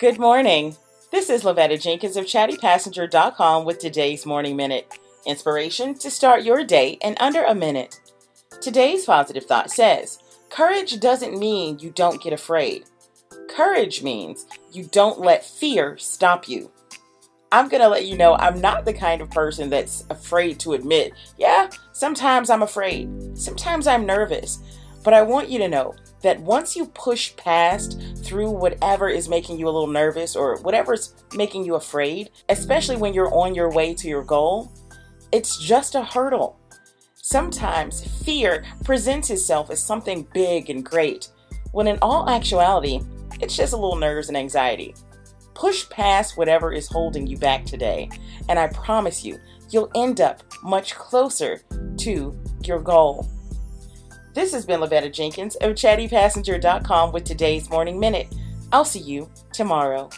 Good morning. This is Lavetta Jenkins of chattypassenger.com with today's Morning Minute. Inspiration to start your day in under a minute. Today's positive thought says, Courage doesn't mean you don't get afraid. Courage means you don't let fear stop you. I'm going to let you know I'm not the kind of person that's afraid to admit, yeah, sometimes I'm afraid. Sometimes I'm nervous. But I want you to know that once you push past through whatever is making you a little nervous or whatever's making you afraid, especially when you're on your way to your goal, it's just a hurdle. Sometimes fear presents itself as something big and great, when in all actuality, it's just a little nerves and anxiety. Push past whatever is holding you back today, and I promise you, you'll end up much closer to your goal. This has been Lavetta Jenkins of chattypassenger.com with today's Morning Minute. I'll see you tomorrow.